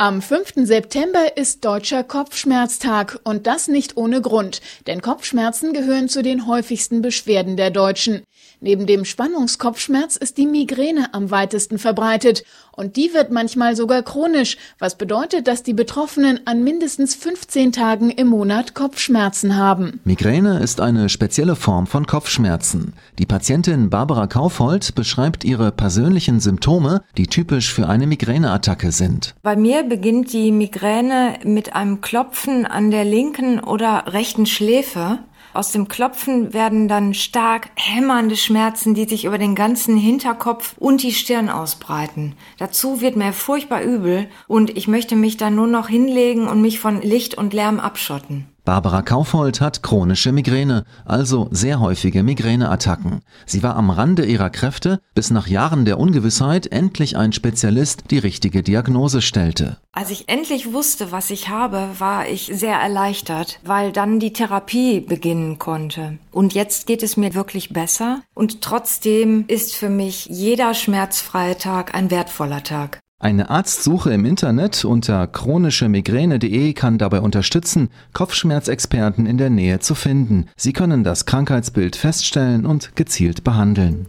Am 5. September ist Deutscher Kopfschmerztag und das nicht ohne Grund, denn Kopfschmerzen gehören zu den häufigsten Beschwerden der Deutschen. Neben dem Spannungskopfschmerz ist die Migräne am weitesten verbreitet und die wird manchmal sogar chronisch, was bedeutet, dass die Betroffenen an mindestens 15 Tagen im Monat Kopfschmerzen haben. Migräne ist eine spezielle Form von Kopfschmerzen. Die Patientin Barbara Kaufhold beschreibt ihre persönlichen Symptome, die typisch für eine Migräneattacke sind. Bei mir beginnt die Migräne mit einem Klopfen an der linken oder rechten Schläfe. Aus dem Klopfen werden dann stark hämmernde Schmerzen, die sich über den ganzen Hinterkopf und die Stirn ausbreiten. Dazu wird mir furchtbar übel und ich möchte mich dann nur noch hinlegen und mich von Licht und Lärm abschotten. Barbara Kaufhold hat chronische Migräne, also sehr häufige Migräneattacken. Sie war am Rande ihrer Kräfte, bis nach Jahren der Ungewissheit endlich ein Spezialist die richtige Diagnose stellte. Als ich endlich wusste, was ich habe, war ich sehr erleichtert, weil dann die Therapie beginnen konnte. Und jetzt geht es mir wirklich besser und trotzdem ist für mich jeder schmerzfreie Tag ein wertvoller Tag. Eine Arztsuche im Internet unter chronischemigräne.de kann dabei unterstützen, Kopfschmerzexperten in der Nähe zu finden. Sie können das Krankheitsbild feststellen und gezielt behandeln.